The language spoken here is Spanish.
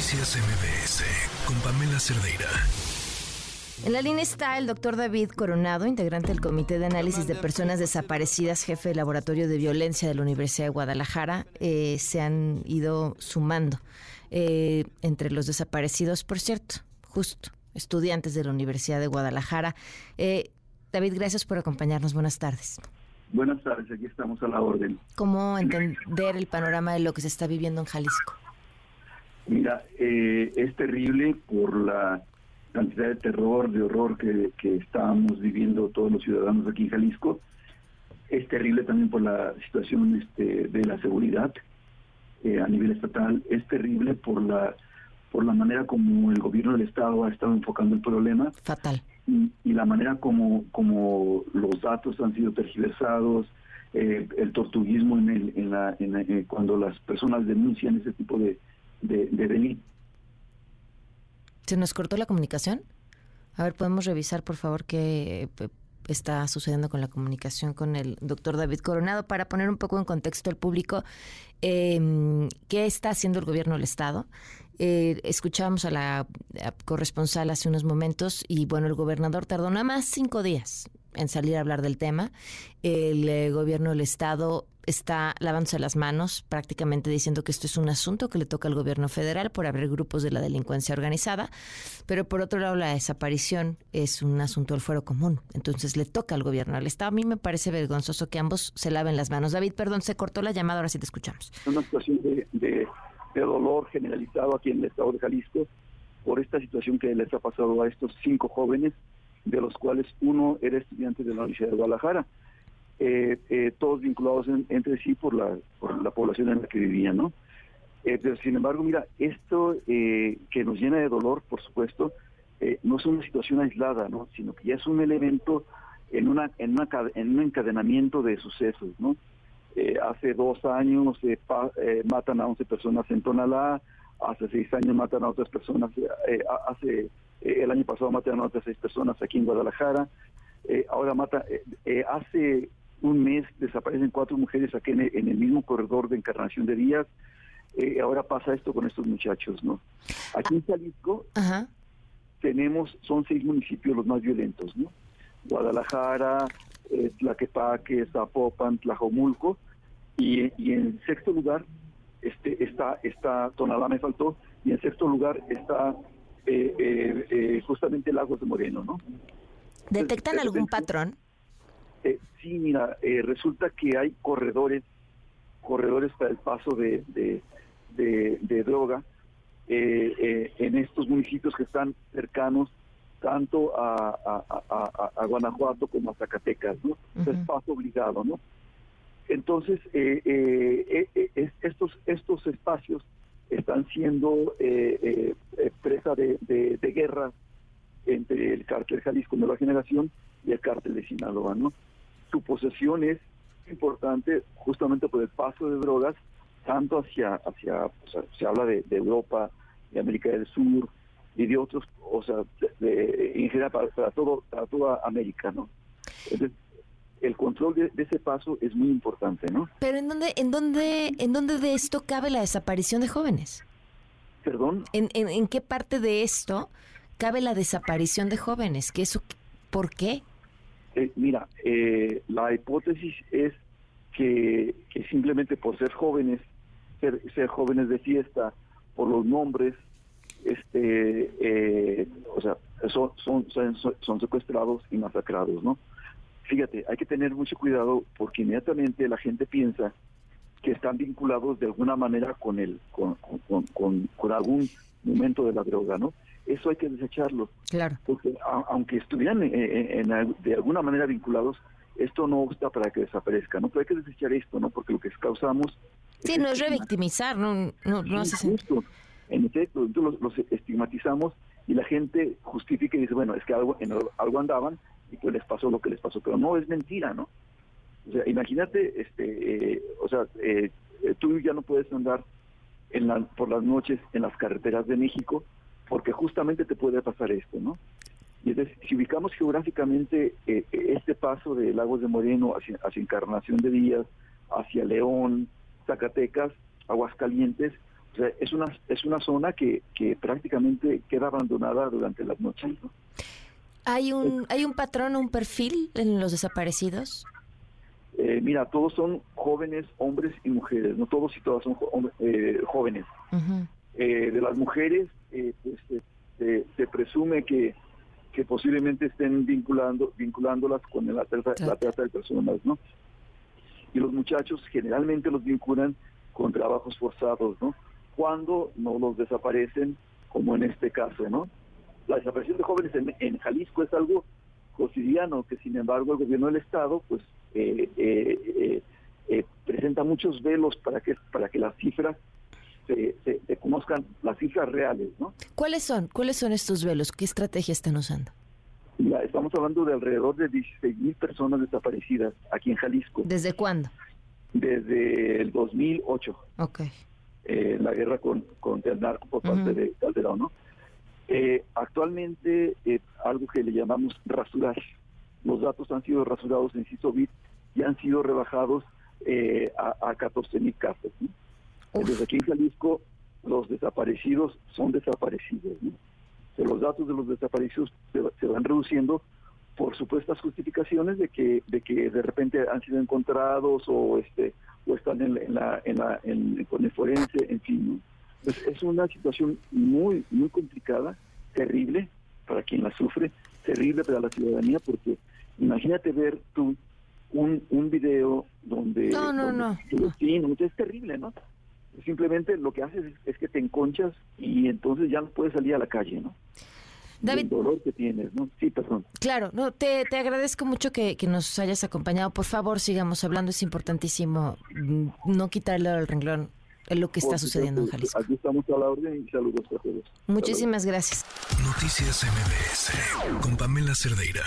Noticias MBS con Pamela Cerdeira. En la línea está el doctor David Coronado, integrante del Comité de Análisis de Personas Desaparecidas, jefe del Laboratorio de Violencia de la Universidad de Guadalajara. Eh, se han ido sumando eh, entre los desaparecidos, por cierto, justo, estudiantes de la Universidad de Guadalajara. Eh, David, gracias por acompañarnos. Buenas tardes. Buenas tardes, aquí estamos a la orden. ¿Cómo entender el panorama de lo que se está viviendo en Jalisco? Mira, eh, es terrible por la cantidad de terror, de horror que, que estamos viviendo todos los ciudadanos aquí en Jalisco. Es terrible también por la situación este, de la seguridad eh, a nivel estatal. Es terrible por la por la manera como el gobierno del estado ha estado enfocando el problema. Fatal. Y, la manera como, como los datos han sido tergiversados, eh, el tortuguismo en, el, en, la, en cuando las personas denuncian ese tipo de, de, de ¿Se nos cortó la comunicación? A ver, ¿podemos revisar, por favor, qué eh, está sucediendo con la comunicación con el doctor David Coronado para poner un poco en contexto al público eh, qué está haciendo el gobierno del Estado? Eh, escuchábamos a la corresponsal hace unos momentos y bueno, el gobernador tardó nada más cinco días en salir a hablar del tema. El eh, gobierno del Estado está lavándose las manos, prácticamente diciendo que esto es un asunto que le toca al gobierno federal por abrir grupos de la delincuencia organizada, pero por otro lado la desaparición es un asunto del fuero común, entonces le toca al gobierno del Estado. A mí me parece vergonzoso que ambos se laven las manos. David, perdón, se cortó la llamada, ahora sí te escuchamos. Una situación de de dolor generalizado aquí en el estado de Jalisco por esta situación que les ha pasado a estos cinco jóvenes, de los cuales uno era estudiante de la Universidad de Guadalajara, eh, eh, todos vinculados entre sí por la, por la población en la que vivían, ¿no? Eh, pero sin embargo, mira, esto que nos llena de dolor, por supuesto, no es una situación aislada, ¿no? Sino que ya es un elemento en, una, en, una, en un encadenamiento de sucesos, ¿no? Hace dos años eh, eh, matan a 11 personas en Tonalá, hace seis años matan a otras personas, hace el año pasado mataron a otras seis personas aquí en Guadalajara, ahora mata, hace un mes desaparecen cuatro mujeres aquí en el, mismo corredor de Encarnación de Díaz, ahora pasa esto con estos muchachos, ¿no? Aquí en Jalisco tenemos, son seis municipios los más violentos, ¿no? Guadalajara, eh, Tlaquepaque, Zapopan, Tlajomulco, y, y en sexto lugar este, está, está Tonalá me faltó, y en sexto lugar está eh, eh, eh justamente Lagos de Moreno, ¿no? ¿Detectan algún patrón? sí, mira, resulta que hay corredores, corredores para el paso de, de, droga en estos municipios que están cercanos tanto a, a, Guanajuato como a Zacatecas, ¿no? Es paso obligado, ¿no? Entonces, eh, eh, eh, estos, estos espacios están siendo presa de, de, guerra entre el cártel Jalisco Nueva Generación y el cártel de Sinaloa, ¿no? Su posesión es importante justamente por el paso de drogas, tanto hacia, hacia se habla de, de Europa, de América del Sur, y de otros, o sea, de, en general para, todo, para toda América, ¿no? El control de, ese paso es muy importante, ¿no? Pero ¿en dónde, en dónde, en dónde de esto cabe la desaparición de jóvenes? ¿Perdón? ¿En, en, qué parte de esto cabe la desaparición de jóvenes? ¿Qué eso, ¿Por qué? Eh, mira, eh, la hipótesis es que, que simplemente por ser jóvenes, ser, ser jóvenes de fiesta, por los nombres, este, eh, o sea, son, son, son, secuestrados y masacrados, ¿no? Fíjate, hay que tener mucho cuidado porque inmediatamente la gente piensa que están vinculados de alguna manera con el, con, con, algún momento de la droga, ¿no? Eso hay que desecharlo. Claro. Porque aunque estuvieran de alguna manera vinculados, esto no gusta para que desaparezca, ¿no? Pero hay que desechar esto, ¿no? Porque lo que causamos... Sí, no es revictimizar, no, no, no hace sentido en efecto, entonces los, estigmatizamos y la gente justifica y dice, bueno, es que algo, en algo andaban y pues les pasó lo que les pasó, pero no es mentira, ¿no? O sea, imagínate, este, eh, o sea, eh, tú ya no puedes andar en la, por las noches en las carreteras de México porque justamente te puede pasar esto, ¿no? Y entonces, si ubicamos geográficamente eh, este paso de Lagos de Moreno hacia, hacia Encarnación de Díaz, hacia León, Zacatecas, Aguascalientes, es una es una zona que, que prácticamente queda abandonada durante las noches. ¿Hay un, ¿Hay un patrón un perfil en los desaparecidos? Eh, mira, todos son jóvenes, hombres y mujeres, no todos y todas son eh, jóvenes. Eh, de las mujeres, pues se presume que, que posiblemente estén vinculando vinculándolas con la trata, la trata de personas, ¿no? Y los muchachos generalmente los vinculan con trabajos forzados, ¿no? Cuando no los desaparecen, como en este caso, ¿no? La desaparición de jóvenes en, Jalisco es algo cotidiano que, sin embargo, el gobierno del Estado, pues, eh, eh, eh, presenta muchos velos para que, para que las cifras se, conozcan, las cifras reales, ¿no? ¿Cuáles son? ¿Cuáles son estos velos? ¿Qué estrategia están usando? Ya, estamos hablando de alrededor de 16 mil personas desaparecidas aquí en Jalisco. ¿Desde cuándo? Desde el 2008. Ok. la guerra con, contra el narco por parte de Calderón, ¿no? Eh, actualmente, eh, algo que le llamamos rasurar. Los datos han sido rasurados en CISOBIT y han sido rebajados eh, a, a 14 mil casos. Desde aquí en Jalisco, los desaparecidos son desaparecidos. los datos de los desaparecidos se, van reduciendo por supuestas justificaciones de que de que de repente han sido encontrados o este o están en, la en la con el forense en fin pues es una situación muy, muy complicada, terrible para quien la sufre, terrible para la ciudadanía, porque imagínate ver tú un, un video donde... No, no, no. Sí, es terrible, ¿no? Simplemente lo que haces es, que te enconchas y entonces ya no puedes salir a la calle, ¿no? David, el dolor que tienes, ¿no? Sí, perdón. Claro, no, te, te agradezco mucho que, que, nos hayas acompañado. Por favor, sigamos hablando, es importantísimo mm, no quitarle al renglón lo que está sucediendo en Jalisco. Aquí estamos a la orden y saludos a todos. Muchísimas gracias. Noticias MBS con Pamela Cerdeira.